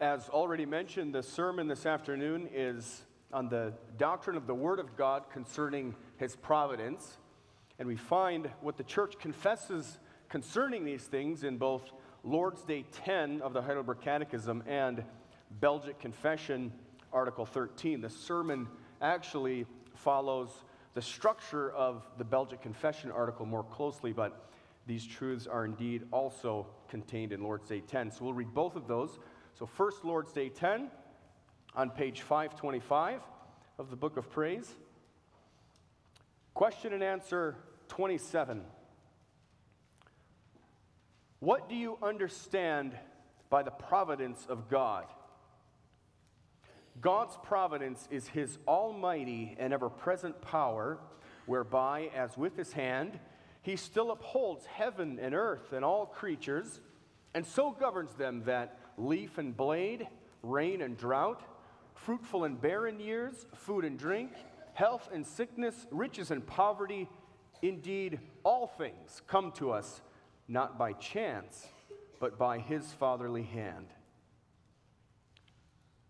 As already mentioned, the sermon this afternoon is on the doctrine of the Word of God concerning His providence. And we find what the church confesses concerning these things in both Lord's Day 10 of the Heidelberg Catechism and Belgic Confession, Article 13. The sermon actually follows the structure of the Belgic Confession article more closely, but these truths are indeed also contained in Lord's Day 10. So we'll read both of those. So, first Lord's Day 10 on page 525 of the Book of Praise. Question and answer 27. What do you understand by the providence of God? God's providence is his almighty and ever present power, whereby, as with his hand, he still upholds heaven and earth and all creatures, and so governs them that leaf and blade, rain and drought, fruitful and barren years, food and drink, health and sickness, riches and poverty. Indeed, all things come to us not by chance, but by his fatherly hand.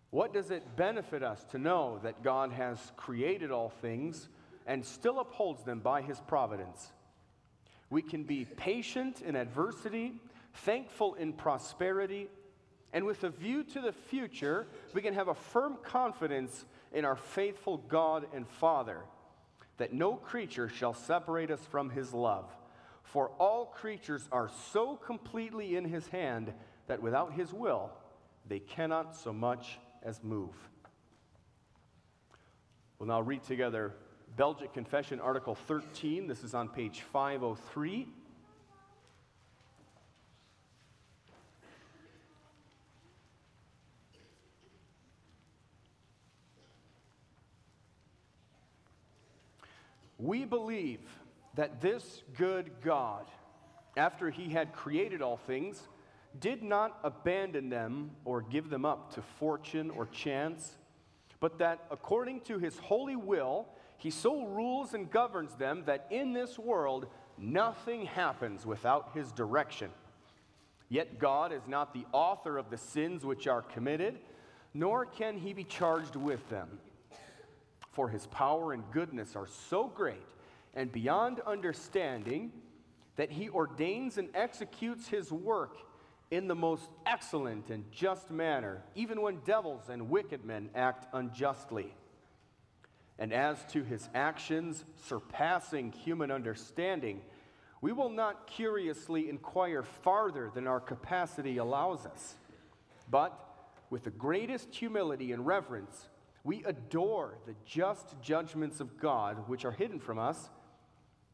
What does it benefit us to know that God has created all things and still upholds them by his providence? We can be patient in adversity, thankful in prosperity, and with a view to the future, we can have a firm confidence in our faithful God and Father that no creature shall separate us from his love. For all creatures are so completely in his hand that without his will, they cannot so much as move. We'll now read together Belgic Confession, Article 13. This is on page 503. We believe that this good God, after he had created all things, did not abandon them or give them up to fortune or chance, but that according to his holy will, he so rules and governs them that in this world nothing happens without his direction. Yet God is not the author of the sins which are committed, nor can he be charged with them for his power and goodness are so great and beyond understanding that he ordains and executes his work in the most excellent and just manner, even when devils and wicked men act unjustly. And as to his actions surpassing human understanding, we will not curiously inquire farther than our capacity allows us, but with the greatest humility and reverence, we adore the just judgments of God which are hidden from us,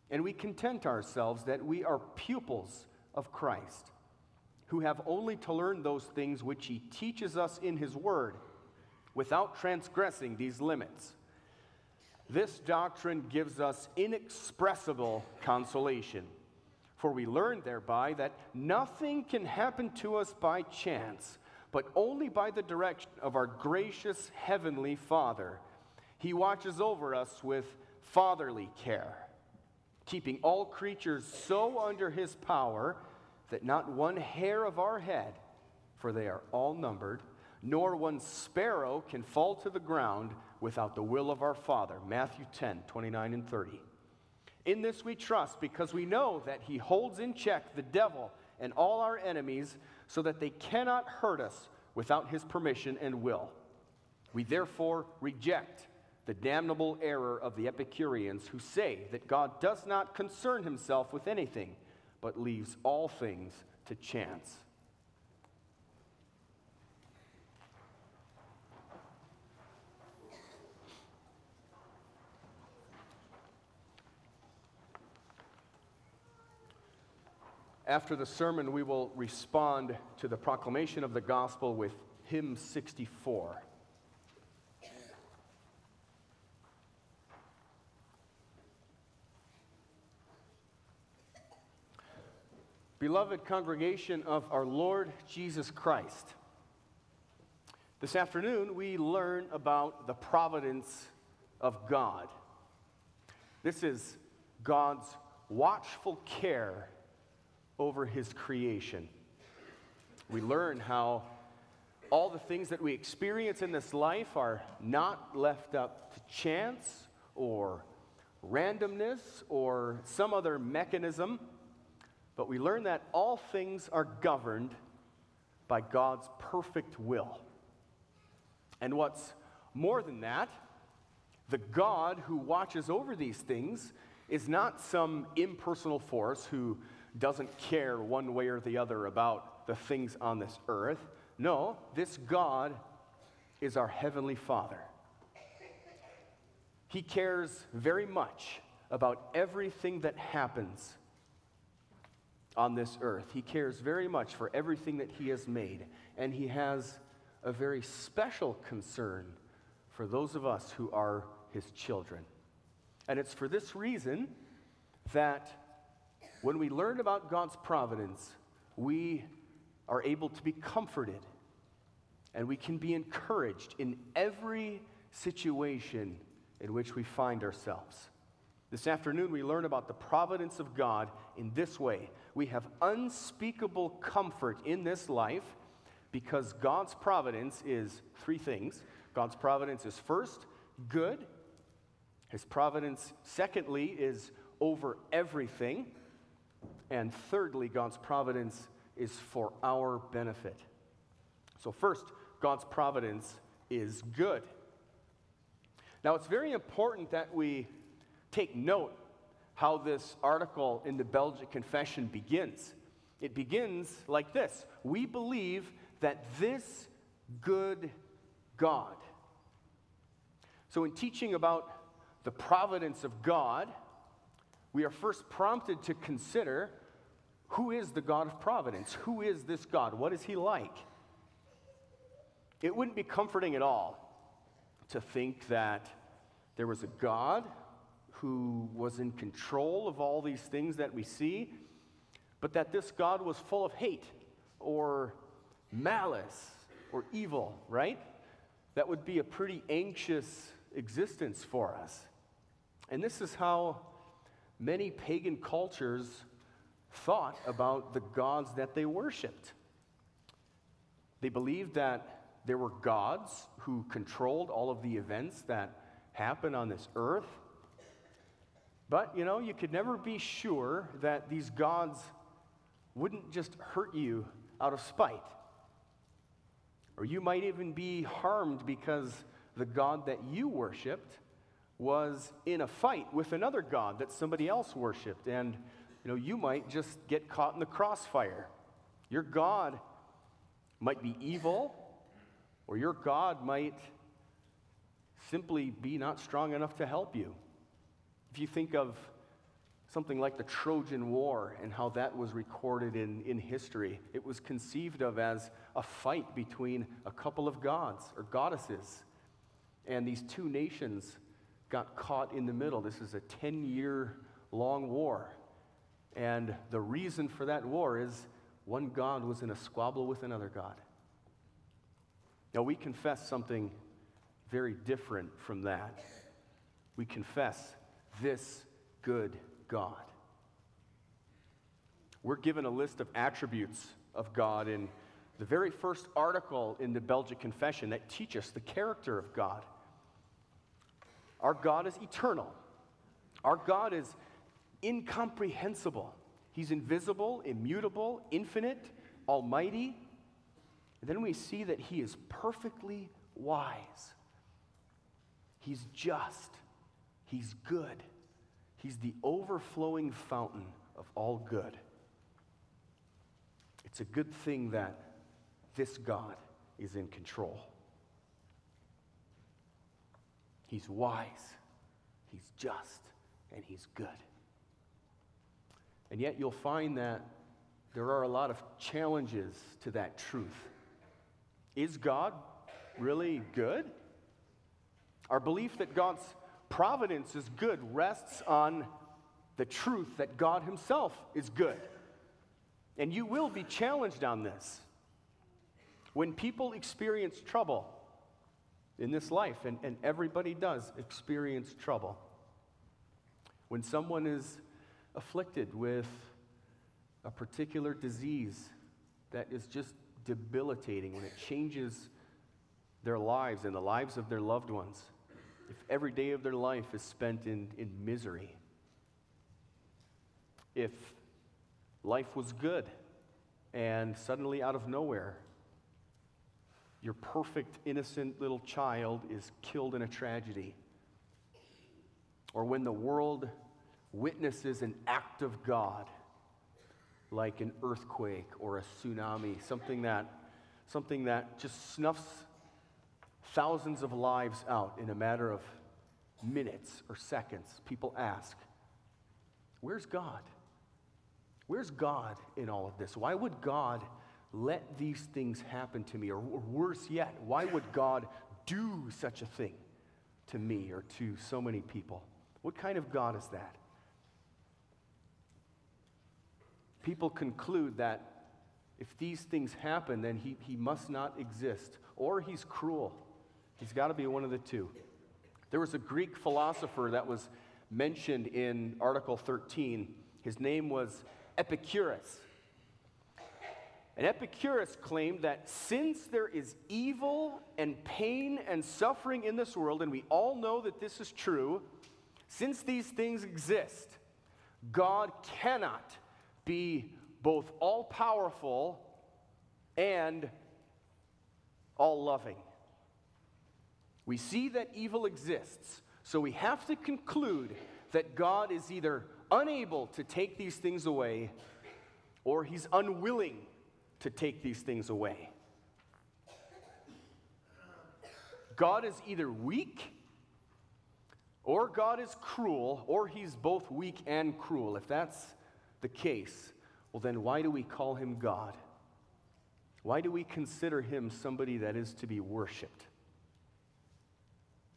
and we content ourselves that we are pupils of Christ, who have only to learn those things which He teaches us in His Word without transgressing these limits. This doctrine gives us inexpressible consolation, for we learn thereby that nothing can happen to us by chance but only by the direction of our gracious Heavenly Father. He watches over us with fatherly care, keeping all creatures so under His power that not one hair of our head, for they are all numbered, nor one sparrow can fall to the ground without the will of our Father. Matthew 10, 29 and 30. In this we trust because we know that He holds in check the devil and all our enemies so that they cannot hurt us without his permission and will. We therefore reject the damnable error of the Epicureans who say that God does not concern himself with anything, but leaves all things to chance. After the sermon, we will respond to the proclamation of the gospel with hymn 64. Beloved congregation of our Lord Jesus Christ, this afternoon we learn about the providence of God. This is God's watchful care over his creation. We learn how all the things that we experience in this life are not left up to chance or randomness or some other mechanism, but we learn that all things are governed by God's perfect will. And what's more than that, the God who watches over these things is not some impersonal force who doesn't care one way or the other about the things on this earth. No, this God is our Heavenly Father. He cares very much about everything that happens on this earth. He cares very much for everything that He has made. And He has a very special concern for those of us who are His children. And it's for this reason that when we learn about God's providence, we are able to be comforted and we can be encouraged in every situation in which we find ourselves. This afternoon, we learn about the providence of God in this way. We have unspeakable comfort in this life because God's providence is three things. God's providence is first, good. His providence, secondly, is over everything. And thirdly, God's providence is for our benefit. So, first, God's providence is good. Now, it's very important that we take note how this article in the Belgic Confession begins. It begins like this We believe that this good God. So, in teaching about the providence of God, we are first prompted to consider who is the God of providence? Who is this God? What is he like? It wouldn't be comforting at all to think that there was a God who was in control of all these things that we see, but that this God was full of hate or malice or evil, right? That would be a pretty anxious existence for us. And this is how many pagan cultures thought about the gods that they worshiped. They believed that there were gods who controlled all of the events that happen on this earth. But, you know, you could never be sure that these gods wouldn't just hurt you out of spite. Or you might even be harmed because the God that you worshiped was in a fight with another God that somebody else worshiped. And, you know, you might just get caught in the crossfire. Your God might be evil, or your God might simply be not strong enough to help you. If you think of something like the Trojan War and how that was recorded in, in history, it was conceived of as a fight between a couple of gods or goddesses. And these two nations got caught in the middle. This is a 10 year long war. And the reason for that war is one God was in a squabble with another God. Now, we confess something very different from that. We confess this good God. We're given a list of attributes of God in the very first article in the Belgic Confession that teach us the character of God. Our God is eternal. Our God is incomprehensible. He's invisible, immutable, infinite, almighty. And then we see that He is perfectly wise. He's just. He's good. He's the overflowing fountain of all good. It's a good thing that this God is in control. He's wise, He's just, and He's good. And yet you'll find that there are a lot of challenges to that truth. Is God really good? Our belief that God's providence is good rests on the truth that God Himself is good. And you will be challenged on this. When people experience trouble in this life, and, and everybody does experience trouble, when someone is afflicted with a particular disease that is just debilitating, when it changes their lives and the lives of their loved ones, if every day of their life is spent in, in misery, if life was good and suddenly out of nowhere, your perfect, innocent little child is killed in a tragedy, or when the world witnesses an act of God, like an earthquake or a tsunami, something that, something that just snuffs thousands of lives out in a matter of minutes or seconds, people ask, Where's God? Where's God in all of this? Why would God let these things happen to me? Or, or worse yet, why would God do such a thing to me or to so many people? What kind of God is that? People conclude that if these things happen, then he, he must not exist, or he's cruel. He's got to be one of the two. There was a Greek philosopher that was mentioned in Article 13. His name was Epicurus. And Epicurus claimed that since there is evil and pain and suffering in this world, and we all know that this is true, since these things exist, God cannot be both all powerful and all loving. We see that evil exists, so we have to conclude that God is either unable to take these things away or he's unwilling to take these things away. God is either weak or God is cruel, or he's both weak and cruel. If that's the case, well, then why do we call him God? Why do we consider him somebody that is to be worshiped?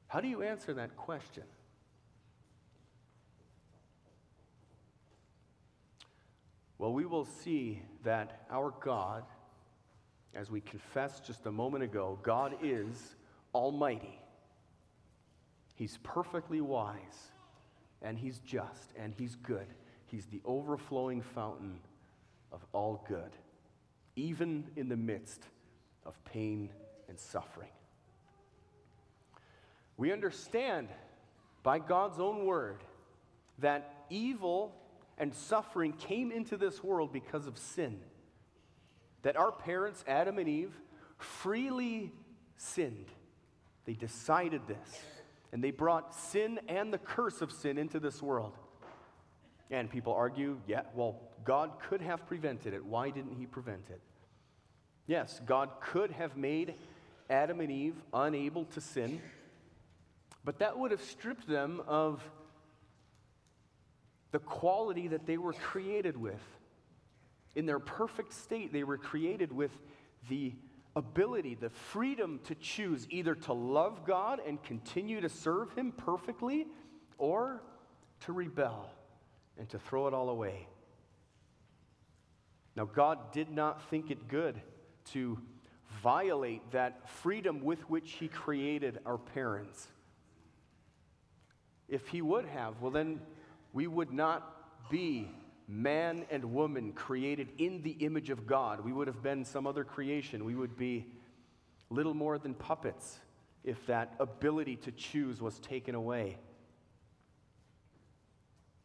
How do you answer that question? Well, we will see that our God, as we confessed just a moment ago, God is almighty. He's perfectly wise, and He's just, and He's good. He's the overflowing fountain of all good, even in the midst of pain and suffering. We understand by God's own word that evil and suffering came into this world because of sin. That our parents, Adam and Eve, freely sinned. They decided this. And they brought sin and the curse of sin into this world. And people argue, yeah, well, God could have prevented it. Why didn't He prevent it? Yes, God could have made Adam and Eve unable to sin, but that would have stripped them of the quality that they were created with. In their perfect state, they were created with the ability, the freedom to choose either to love God and continue to serve Him perfectly or to rebel and to throw it all away. Now, God did not think it good to violate that freedom with which He created our parents. If He would have, well, then we would not be man and woman created in the image of God. We would have been some other creation. We would be little more than puppets if that ability to choose was taken away.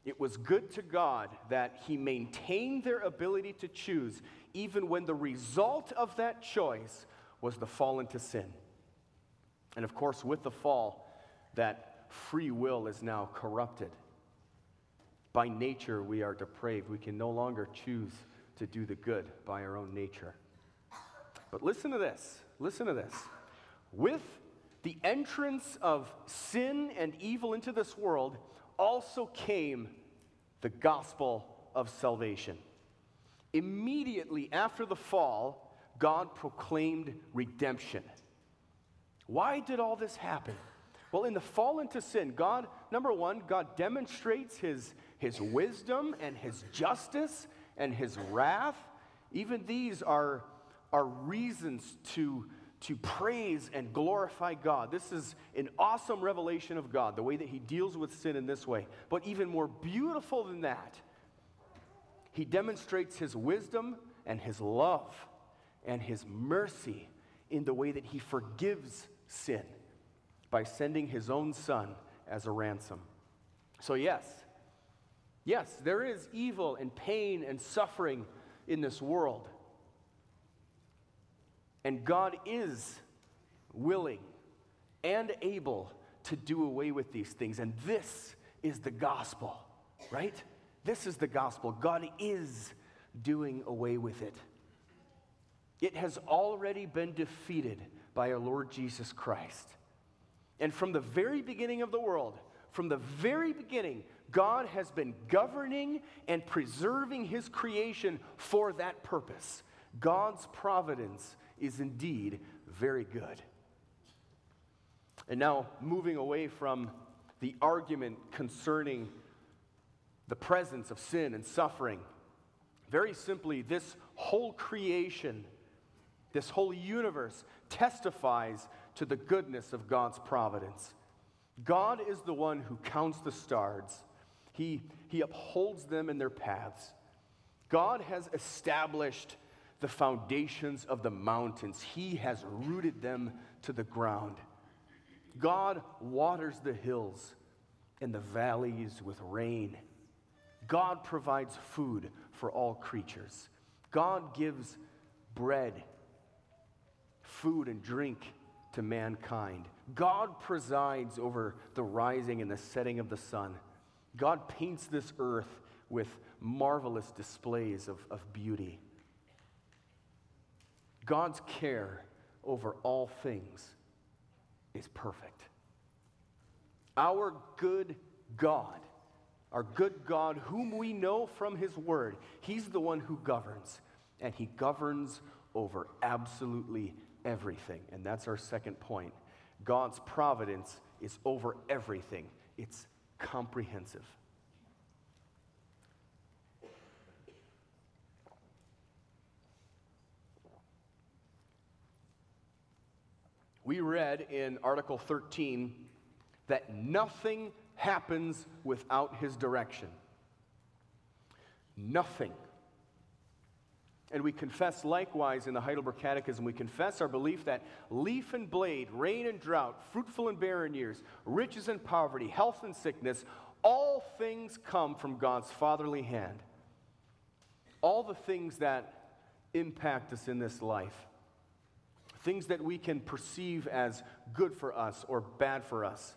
It was good to God that He maintained their ability to choose, even when the result of that choice was the fall into sin. And of course, with the fall, that free will is now corrupted. By nature, we are depraved. We can no longer choose to do the good by our own nature. But listen to this. Listen to this. With the entrance of sin and evil into this world, also came the gospel of salvation. Immediately after the fall, God proclaimed redemption. Why did all this happen? Well, in the fall into sin, God, number one, God demonstrates his his wisdom and his justice and his wrath. Even these are, are reasons to, to praise and glorify God. This is an awesome revelation of God, the way that he deals with sin in this way. But even more beautiful than that, he demonstrates his wisdom and his love and his mercy in the way that he forgives sin by sending his own son as a ransom. So, yes, yes, there is evil and pain and suffering in this world. And God is willing and able to do away with these things. And this is the gospel, right? This is the gospel. God is doing away with it. It has already been defeated by our Lord Jesus Christ. And from the very beginning of the world, from the very beginning, God has been governing and preserving his creation for that purpose. God's providence is indeed very good. And now, moving away from the argument concerning the presence of sin and suffering, very simply, this whole creation, this whole universe testifies to the goodness of God's providence. God is the one who counts the stars, He, he upholds them in their paths. God has established the foundations of the mountains, He has rooted them to the ground. God waters the hills and the valleys with rain. God provides food for all creatures. God gives bread, food, and drink to mankind. God presides over the rising and the setting of the sun. God paints this earth with marvelous displays of, of beauty. God's care over all things is perfect. Our good God, our good God, whom we know from His Word, He's the one who governs, and He governs over absolutely everything. And that's our second point. God's providence is over everything, it's comprehensive. We read in Article 13 that nothing happens without his direction. Nothing. And we confess likewise in the Heidelberg Catechism, we confess our belief that leaf and blade, rain and drought, fruitful and barren years, riches and poverty, health and sickness, all things come from God's fatherly hand. All the things that impact us in this life, things that we can perceive as good for us or bad for us.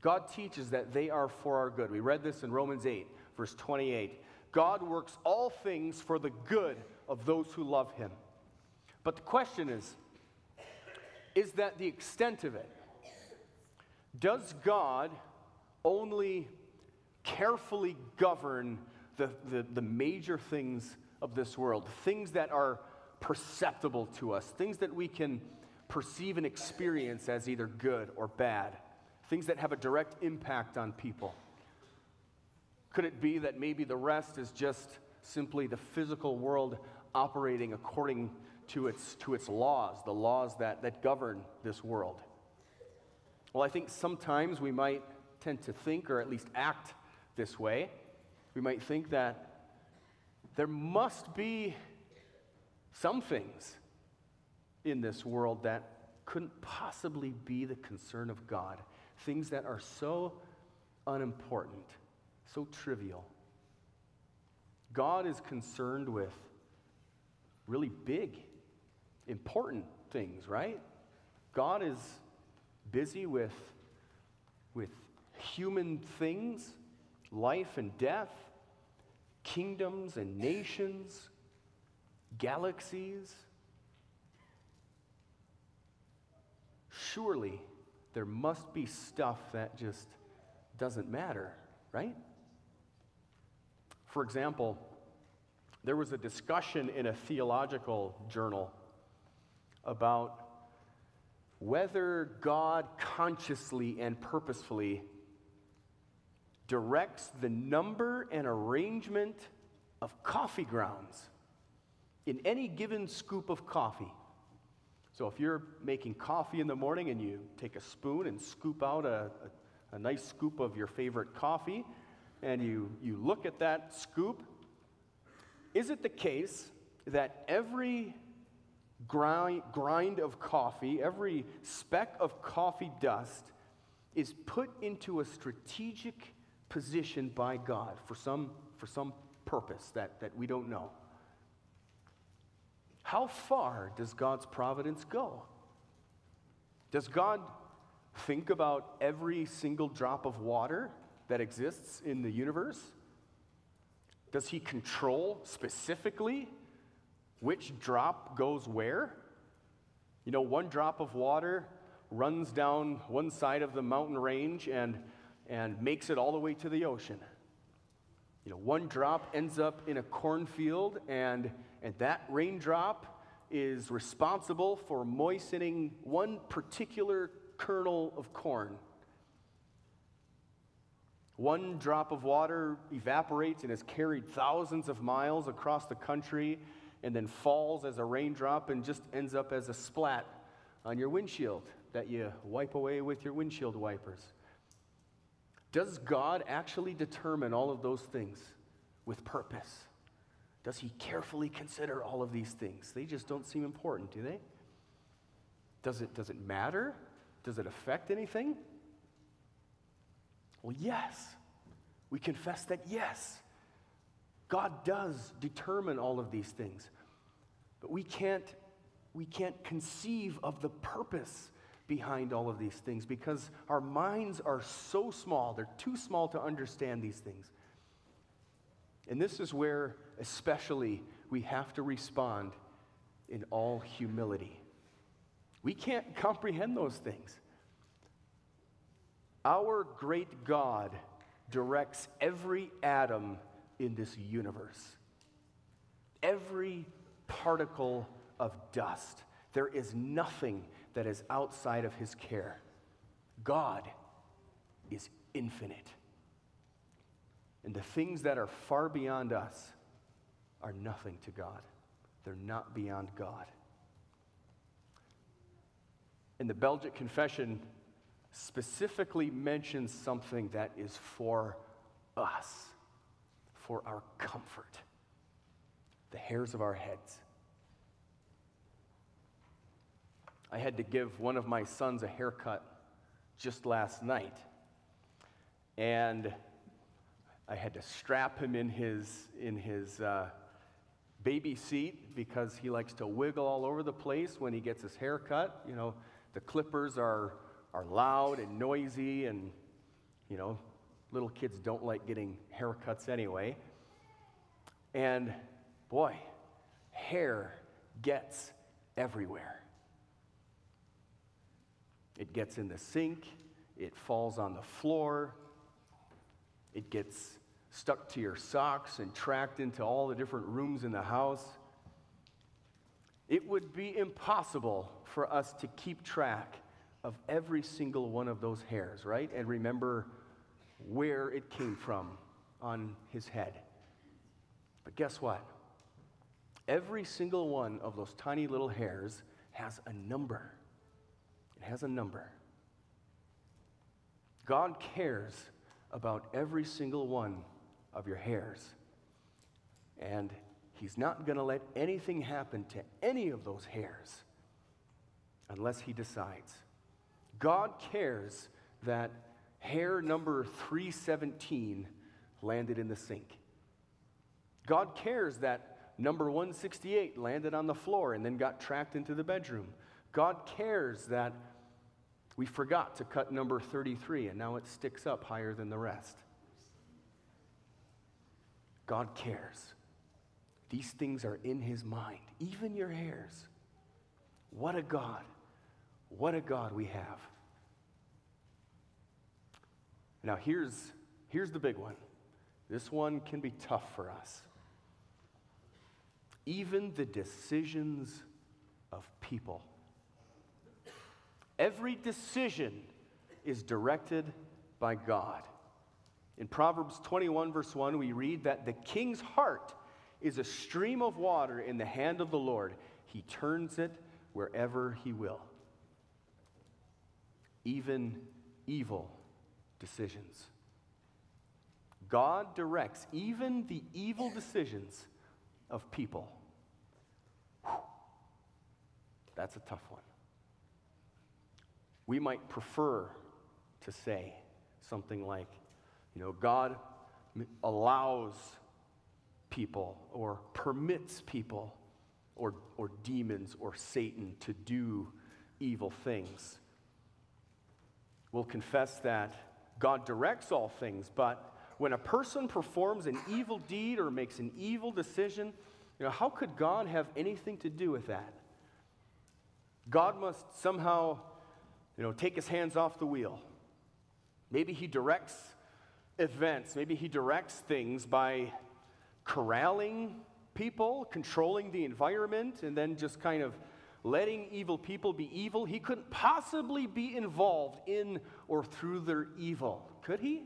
God teaches that they are for our good. We read this in Romans 8, verse 28. God works all things for the good of those who love him. But the question is is that the extent of it? Does God only carefully govern the, the, the, major things of this world, things that are perceptible to us, things that we can perceive and experience as either good or bad, things that have a direct impact on people? Could it be that maybe the rest is just simply the physical world operating according to its, to its laws, the laws that, that govern this world? Well, I think sometimes we might tend to think, or at least act this way. We might think that there must be some things in this world that couldn't possibly be the concern of God, things that are so unimportant so trivial. God is concerned with really big, important things, right? God is busy with, with human things, life and death, kingdoms and nations, galaxies. Surely there must be stuff that just doesn't matter, right? For example, there was a discussion in a theological journal about whether God consciously and purposefully directs the number and arrangement of coffee grounds in any given scoop of coffee. So if you're making coffee in the morning and you take a spoon and scoop out a, a, a nice scoop of your favorite coffee, and you, you look at that scoop, is it the case that every grind, grind of coffee, every speck of coffee dust is put into a strategic position by God for some, for some purpose that, that we don't know. How far does God's providence go? Does God think about every single drop of water that exists in the universe? Does He control specifically which drop goes where? You know, one drop of water runs down one side of the mountain range and, and makes it all the way to the ocean. You know, one drop ends up in a cornfield, and, and that raindrop is responsible for moistening one particular kernel of corn. One drop of water evaporates and is carried thousands of miles across the country and then falls as a raindrop and just ends up as a splat on your windshield that you wipe away with your windshield wipers. Does God actually determine all of those things with purpose? Does He carefully consider all of these things? They just don't seem important, do they? Does it, does it matter? Does it affect anything? Well, yes. We confess that yes, God does determine all of these things. But we can't, we can't conceive of the purpose behind all of these things because our minds are so small, they're too small to understand these things. And this is where, especially, we have to respond in all humility. We can't comprehend those things. Our great God directs every atom in this universe, every particle of dust. There is nothing that is outside of his care. God is infinite. And the things that are far beyond us are nothing to God. They're not beyond God. And the Belgic Confession specifically mentions something that is for us, for our comfort the hairs of our heads. I had to give one of my sons a haircut just last night. And I had to strap him in his, in his uh, baby seat because he likes to wiggle all over the place when he gets his hair cut. You know, the clippers are, are loud and noisy, and, you know, little kids don't like getting haircuts anyway. And boy, hair gets everywhere. It gets in the sink, it falls on the floor, it gets stuck to your socks and tracked into all the different rooms in the house. It would be impossible for us to keep track of every single one of those hairs, right? And remember where it came from on his head. But guess what? Every single one of those tiny little hairs has a number. It has a number. God cares about every single one of your hairs. And He's not going to let anything happen to any of those hairs unless He decides. God cares that hair number 317 landed in the sink. God cares that number 168 landed on the floor and then got tracked into the bedroom. God cares that we forgot to cut number 33, and now it sticks up higher than the rest. God cares. These things are in his mind, even your hairs. What a God. What a God we have. Now, here's, here's the big one. This one can be tough for us. Even the decisions of people Every decision is directed by God. In Proverbs 21, verse 1, we read that the king's heart is a stream of water in the hand of the Lord. He turns it wherever he will. Even evil decisions. God directs even the evil decisions of people. That's a tough one. We might prefer to say something like, you know, God allows people or permits people or, or demons or Satan to do evil things. We'll confess that God directs all things, but when a person performs an evil deed or makes an evil decision, you know, how could God have anything to do with that? God must somehow, you know, take his hands off the wheel. Maybe he directs events, maybe he directs things by corralling people, controlling the environment, and then just kind of letting evil people be evil. He couldn't possibly be involved in or through their evil, could he?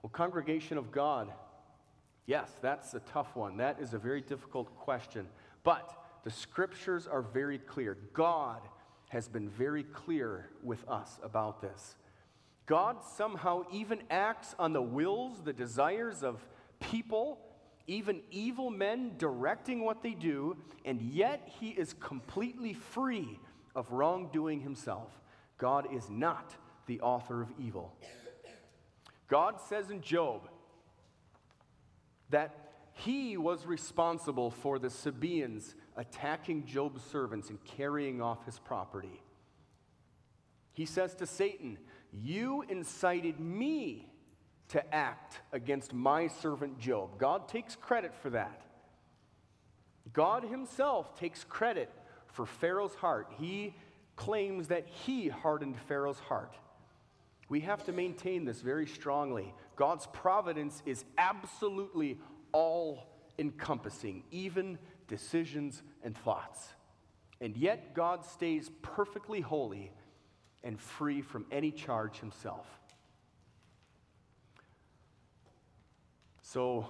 Well, congregation of God, yes, that's a tough one. That is a very difficult question. But the scriptures are very clear. God has been very clear with us about this. God somehow even acts on the wills, the desires of people, even evil men directing what they do, and yet he is completely free of wrongdoing himself. God is not the author of evil. God says in Job that he was responsible for the Sabaeans attacking Job's servants and carrying off his property. He says to Satan, You incited me to act against my servant Job. God takes credit for that. God himself takes credit for Pharaoh's heart. He claims that he hardened Pharaoh's heart. We have to maintain this very strongly. God's providence is absolutely all encompassing, even decisions and thoughts. And yet, God stays perfectly holy and free from any charge himself. So,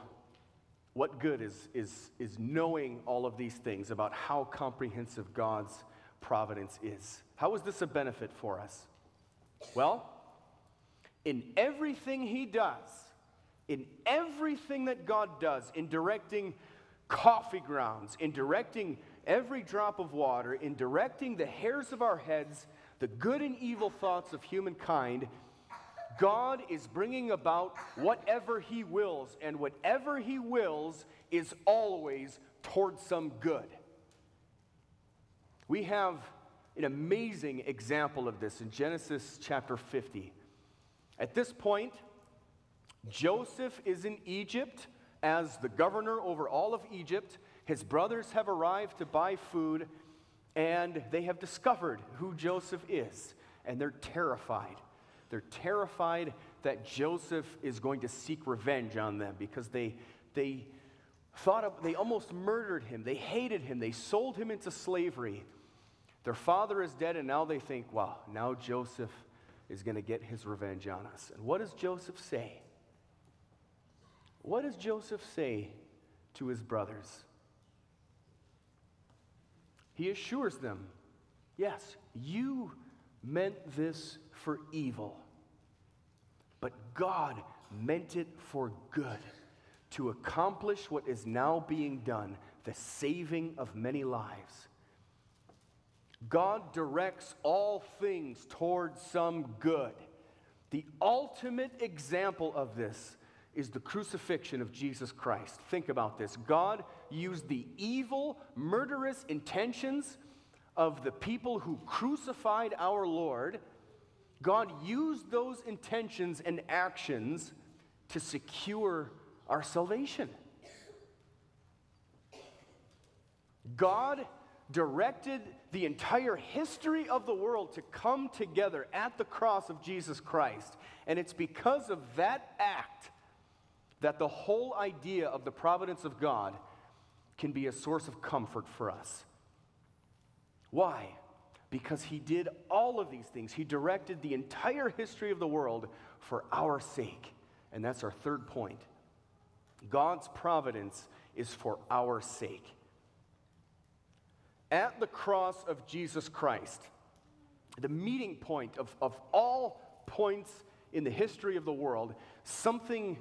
what good is, is, is knowing all of these things about how comprehensive God's providence is? How is this a benefit for us? Well, in everything He does, in everything that God does, in directing coffee grounds, in directing every drop of water, in directing the hairs of our heads, the good and evil thoughts of humankind, God is bringing about whatever He wills, and whatever He wills is always towards some good. We have an amazing example of this in Genesis chapter 50. At this point, Joseph is in Egypt as the governor over all of Egypt. His brothers have arrived to buy food, and they have discovered who Joseph is, and they're terrified. They're terrified that Joseph is going to seek revenge on them because they, they thought of, they almost murdered him. They hated him. They sold him into slavery. Their father is dead, and now they think, wow, now Joseph is going to get his revenge on us. And what does Joseph say? What does Joseph say to his brothers? He assures them, yes, you meant this for evil, but God meant it for good to accomplish what is now being done the saving of many lives. God directs all things towards some good. The ultimate example of this is the crucifixion of Jesus Christ. Think about this. God used the evil, murderous intentions of the people who crucified our Lord. God used those intentions and actions to secure our salvation. God directed the entire history of the world to come together at the cross of Jesus Christ. And it's because of that act that the whole idea of the providence of God can be a source of comfort for us. Why? Because he did all of these things. He directed the entire history of the world for our sake. And that's our third point. God's providence is for our sake at the cross of Jesus Christ, the meeting point of, of all points in the history of the world, something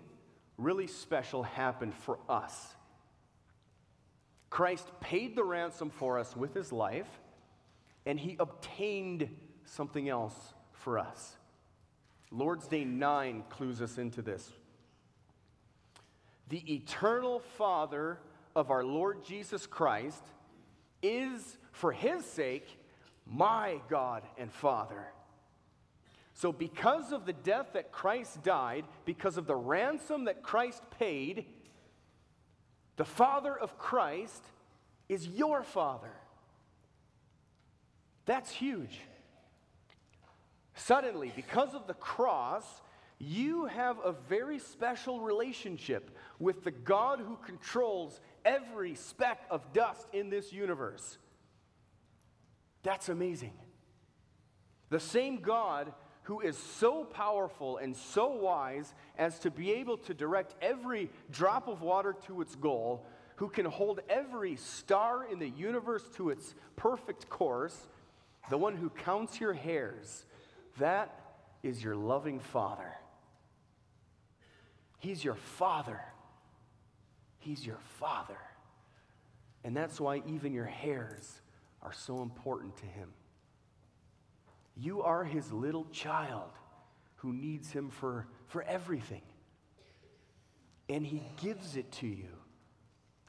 really special happened for us. Christ paid the ransom for us with his life, and he obtained something else for us. Lord's Day 9 clues us into this. The eternal Father of our Lord Jesus Christ is, for his sake, my God and Father. So, because of the death that Christ died, because of the ransom that Christ paid, the Father of Christ is your Father. That's huge. Suddenly, because of the cross, you have a very special relationship with the God who controls every speck of dust in this universe. That's amazing. The same God who is so powerful and so wise as to be able to direct every drop of water to its goal, who can hold every star in the universe to its perfect course, the one who counts your hairs, that is your loving Father. He's your Father. He's your Father. And that's why even your hairs are so important to Him. You are his little child who needs him for, for everything. And he gives it to you.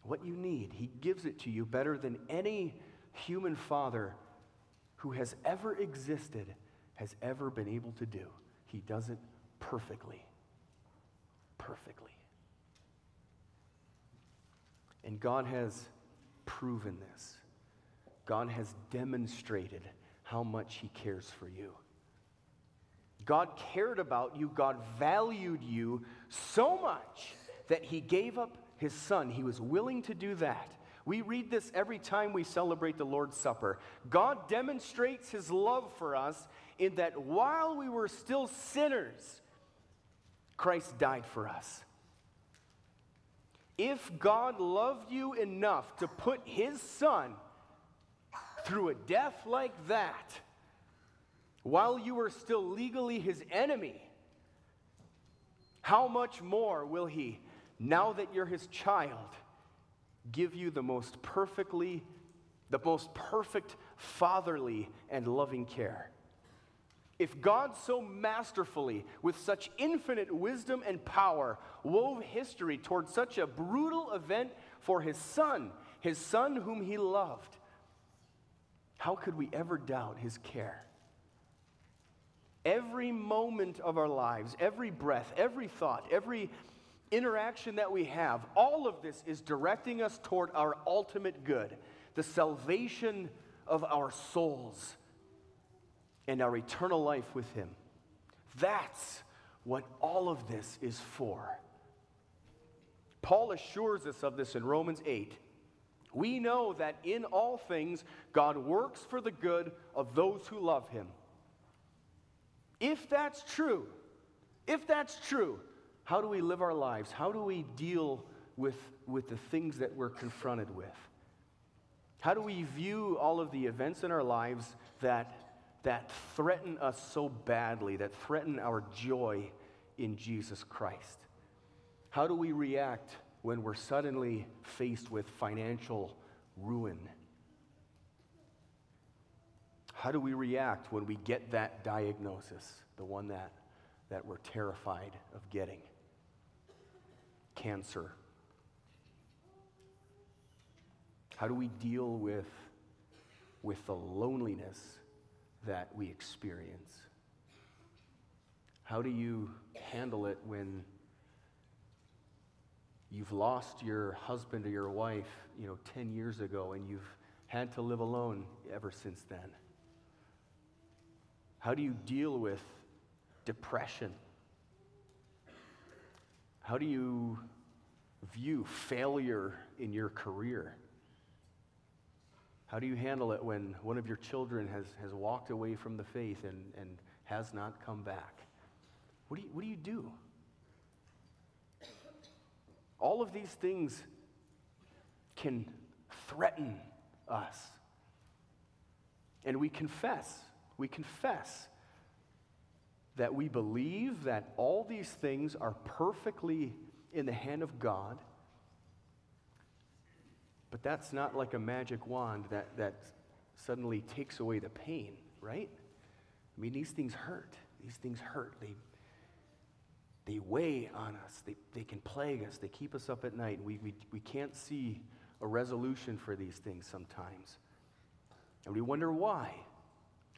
What you need, he gives it to you better than any human father who has ever existed has ever been able to do. He does it perfectly. Perfectly. And God has proven this. God has demonstrated how much He cares for you. God cared about you, God valued you so much that He gave up His Son. He was willing to do that. We read this every time we celebrate the Lord's Supper. God demonstrates His love for us in that while we were still sinners, Christ died for us. If God loved you enough to put His Son through a death like that, while you are still legally his enemy, how much more will he, now that you're his child, give you the most perfectly, the most perfect fatherly and loving care? If God so masterfully, with such infinite wisdom and power, wove history toward such a brutal event for his son, his son whom he loved, how could we ever doubt his care? Every moment of our lives, every breath, every thought, every interaction that we have, all of this is directing us toward our ultimate good, the salvation of our souls and our eternal life with him. That's what all of this is for. Paul assures us of this in Romans 8 we know that in all things God works for the good of those who love him. If that's true, if that's true, how do we live our lives? How do we deal with, with the things that we're confronted with? How do we view all of the events in our lives that, that threaten us so badly, that threaten our joy in Jesus Christ? How do we react when we're suddenly faced with financial ruin? How do we react when we get that diagnosis, the one that, that we're terrified of getting? Cancer. How do we deal with, with the loneliness that we experience? How do you handle it when you've lost your husband or your wife, you know, 10 years ago and you've had to live alone ever since then? How do you deal with depression? How do you view failure in your career? How do you handle it when one of your children has, has walked away from the faith and, and has not come back? What do you, what do, you do? All of these things can threaten us. And we confess, we confess that we believe that all these things are perfectly in the hand of God. But that's not like a magic wand that, that suddenly takes away the pain, right? I mean, these things hurt. These things hurt. They, they weigh on us, they, they can plague us, they keep us up at night. We, we, we can't see a resolution for these things sometimes. And we wonder why.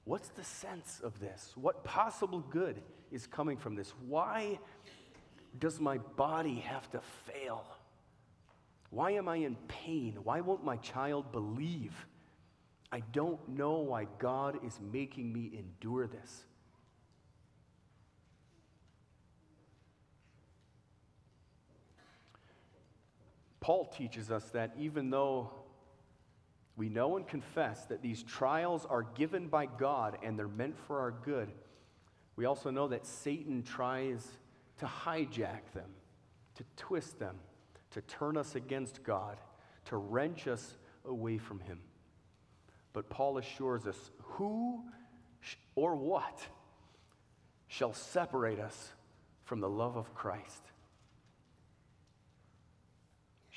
What's the sense of this? What possible good is coming from this? Why does my body have to fail? Why am I in pain? Why won't my child believe? I don't know why God is making me endure this. Paul teaches us that even though we know and confess that these trials are given by God and they're meant for our good, we also know that Satan tries to hijack them, to twist them, to turn us against God, to wrench us away from Him. But Paul assures us who or what shall separate us from the love of Christ?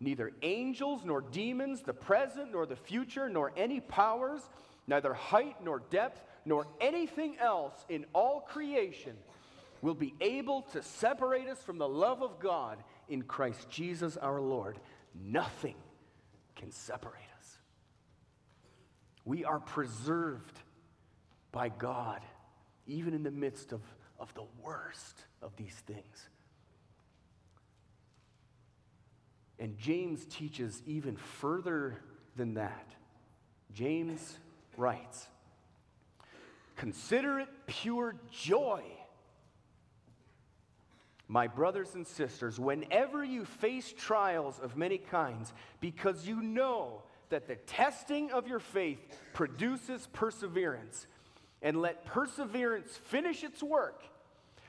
neither angels nor demons, the present nor the future, nor any powers, neither height nor depth, nor anything else in all creation will be able to separate us from the love of God in Christ Jesus our Lord. Nothing can separate us. We are preserved by God, even in the midst of, of the worst of these things. And James teaches even further than that. James writes, Consider it pure joy, my brothers and sisters, whenever you face trials of many kinds, because you know that the testing of your faith produces perseverance. And let perseverance finish its work,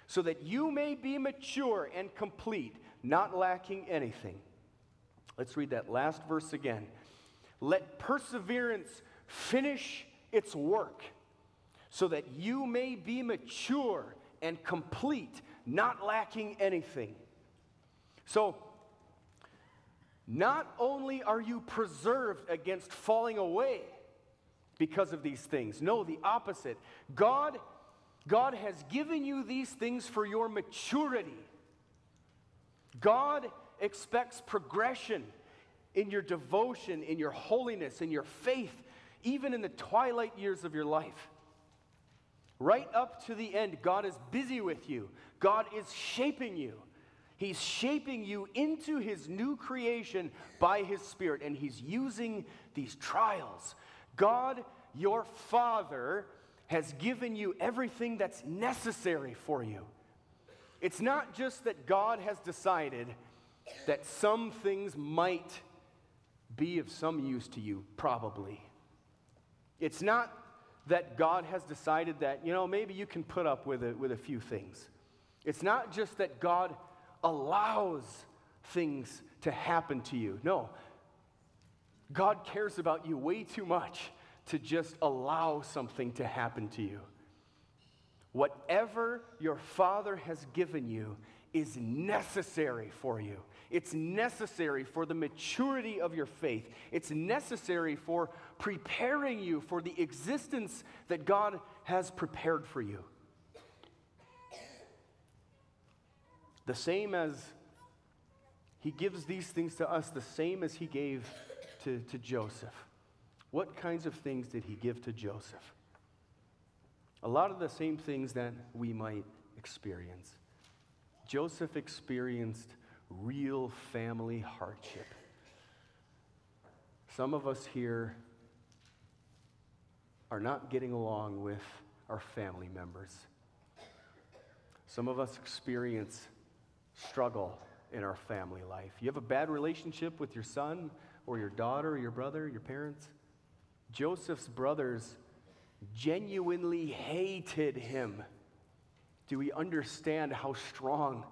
so that you may be mature and complete, not lacking anything. Let's read that last verse again. Let perseverance finish its work so that you may be mature and complete, not lacking anything. So, not only are you preserved against falling away because of these things, no, the opposite. God, God has given you these things for your maturity. God expects progression in your devotion, in your holiness, in your faith, even in the twilight years of your life. Right up to the end, God is busy with you. God is shaping you. He's shaping you into His new creation by His Spirit, and He's using these trials. God, your Father, has given you everything that's necessary for you. It's not just that God has decided that some things might be of some use to you, probably. It's not that God has decided that, you know, maybe you can put up with a, with a few things. It's not just that God allows things to happen to you. No. God cares about you way too much to just allow something to happen to you. Whatever your Father has given you is necessary for you. It's necessary for the maturity of your faith. It's necessary for preparing you for the existence that God has prepared for you. The same as He gives these things to us, the same as He gave to, to Joseph. What kinds of things did He give to Joseph? A lot of the same things that we might experience. Joseph experienced real family hardship. Some of us here are not getting along with our family members. Some of us experience struggle in our family life. You have a bad relationship with your son, or your daughter or your brother, your parents? Joseph's brothers genuinely hated him. Do we understand how strong,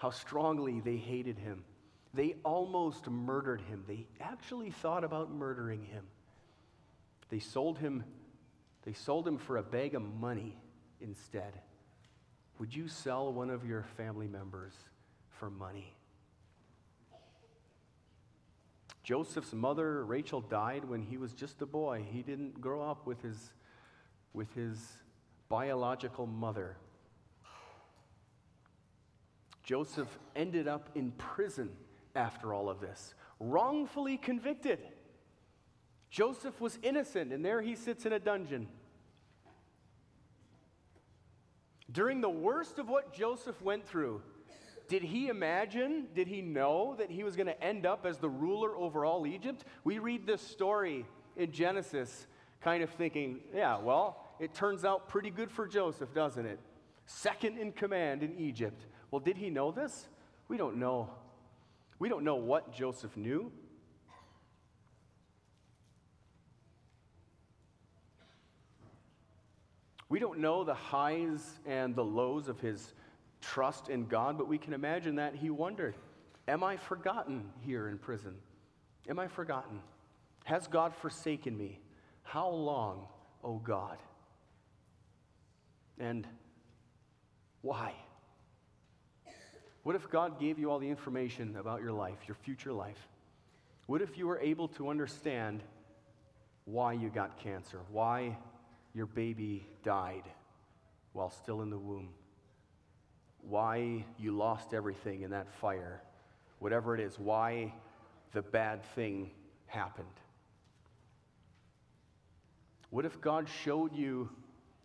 how strongly they hated him? They almost murdered him. They actually thought about murdering him. They sold him, they sold him for a bag of money instead. Would you sell one of your family members for money? Joseph's mother, Rachel, died when he was just a boy. He didn't grow up with his, with his biological mother. Joseph ended up in prison after all of this, wrongfully convicted. Joseph was innocent, and there he sits in a dungeon. During the worst of what Joseph went through, did he imagine, did he know that he was going to end up as the ruler over all Egypt? We read this story in Genesis kind of thinking, yeah, well, it turns out pretty good for Joseph, doesn't it? Second in command in Egypt. Well, did he know this? We don't know. We don't know what Joseph knew. We don't know the highs and the lows of his trust in God, but we can imagine that he wondered Am I forgotten here in prison? Am I forgotten? Has God forsaken me? How long, O oh God? And why? What if God gave you all the information about your life, your future life? What if you were able to understand why you got cancer, why your baby died while still in the womb, why you lost everything in that fire, whatever it is, why the bad thing happened. What if God showed you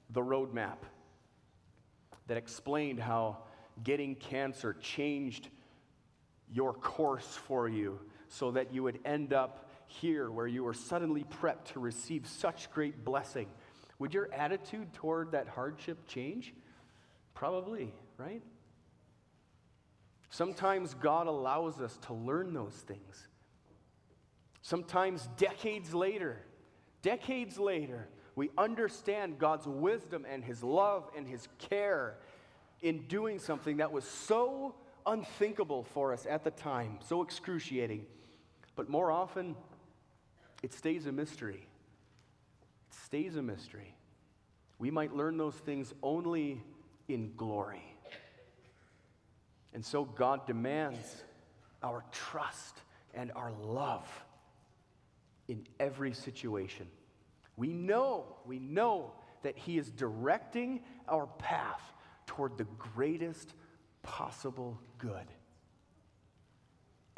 the roadmap that explained how getting cancer changed your course for you so that you would end up here where you were suddenly prepped to receive such great blessing? Would your attitude toward that hardship change? Probably, right? Sometimes God allows us to learn those things. Sometimes decades later, decades later, we understand God's wisdom and His love and His care in doing something that was so unthinkable for us at the time, so excruciating. But more often, it stays a mystery It stays a mystery. We might learn those things only in glory. And so God demands our trust and our love in every situation. We know, we know that He is directing our path toward the greatest possible good.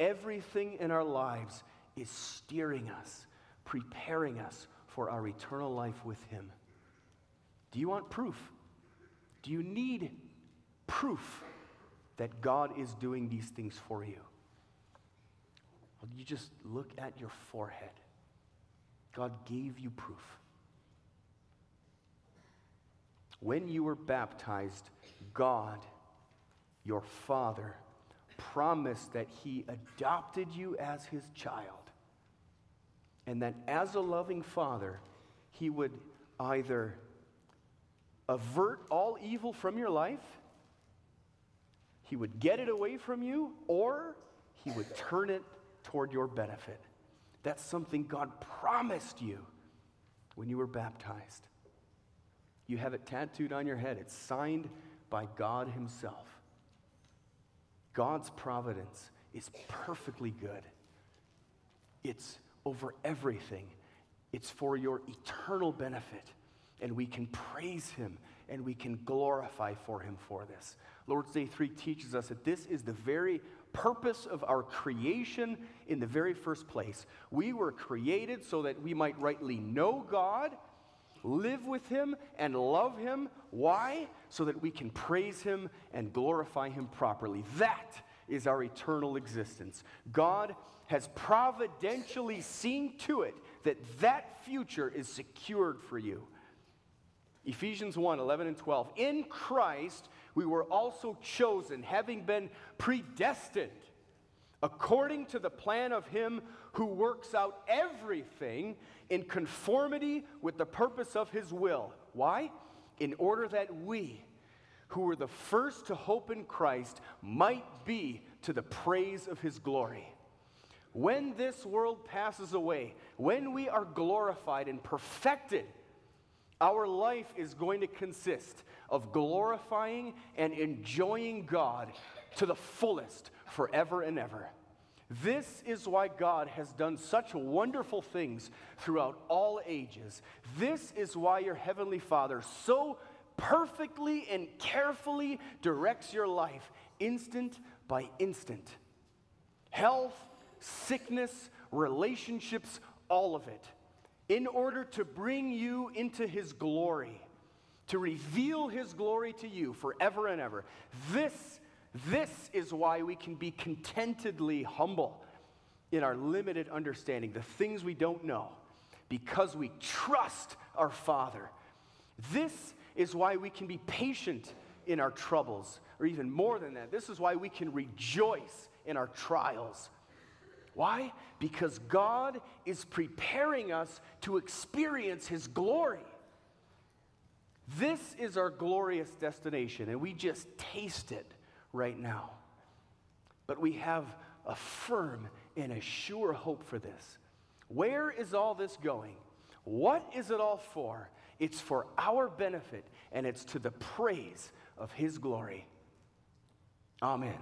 Everything in our lives is steering us, preparing us for our eternal life with Him. Do you want proof? Do you need proof that God is doing these things for you? Well, you just look at your forehead. God gave you proof. When you were baptized, God, your Father, promised that He adopted you as His child and that as a loving father, he would either avert all evil from your life, he would get it away from you, or he would turn it toward your benefit. That's something God promised you when you were baptized. You have it tattooed on your head, it's signed by God Himself. God's providence is perfectly good. It's over everything. It's for your eternal benefit. And we can praise him and we can glorify for him for this. Lord's Day 3 teaches us that this is the very purpose of our creation in the very first place. We were created so that we might rightly know God, live with him, and love him. Why? So that we can praise him and glorify him properly. That is our eternal existence. God has providentially seen to it that that future is secured for you. Ephesians 1 11 and 12. In Christ, we were also chosen, having been predestined according to the plan of Him who works out everything in conformity with the purpose of His will. Why? In order that we, who were the first to hope in Christ, might be to the praise of His glory. When this world passes away, when we are glorified and perfected, our life is going to consist of glorifying and enjoying God to the fullest forever and ever. This is why God has done such wonderful things throughout all ages. This is why your Heavenly Father so perfectly and carefully directs your life instant by instant. Health, sickness, relationships, all of it, in order to bring you into His glory, to reveal His glory to you forever and ever. This, this is why we can be contentedly humble in our limited understanding, the things we don't know, because we trust our Father. This is why we can be patient in our troubles, or even more than that. This is why we can rejoice in our trials why? Because God is preparing us to experience His glory. This is our glorious destination, and we just taste it right now. But we have a firm and a sure hope for this. Where is all this going? What is it all for? It's for our benefit, and it's to the praise of His glory. Amen.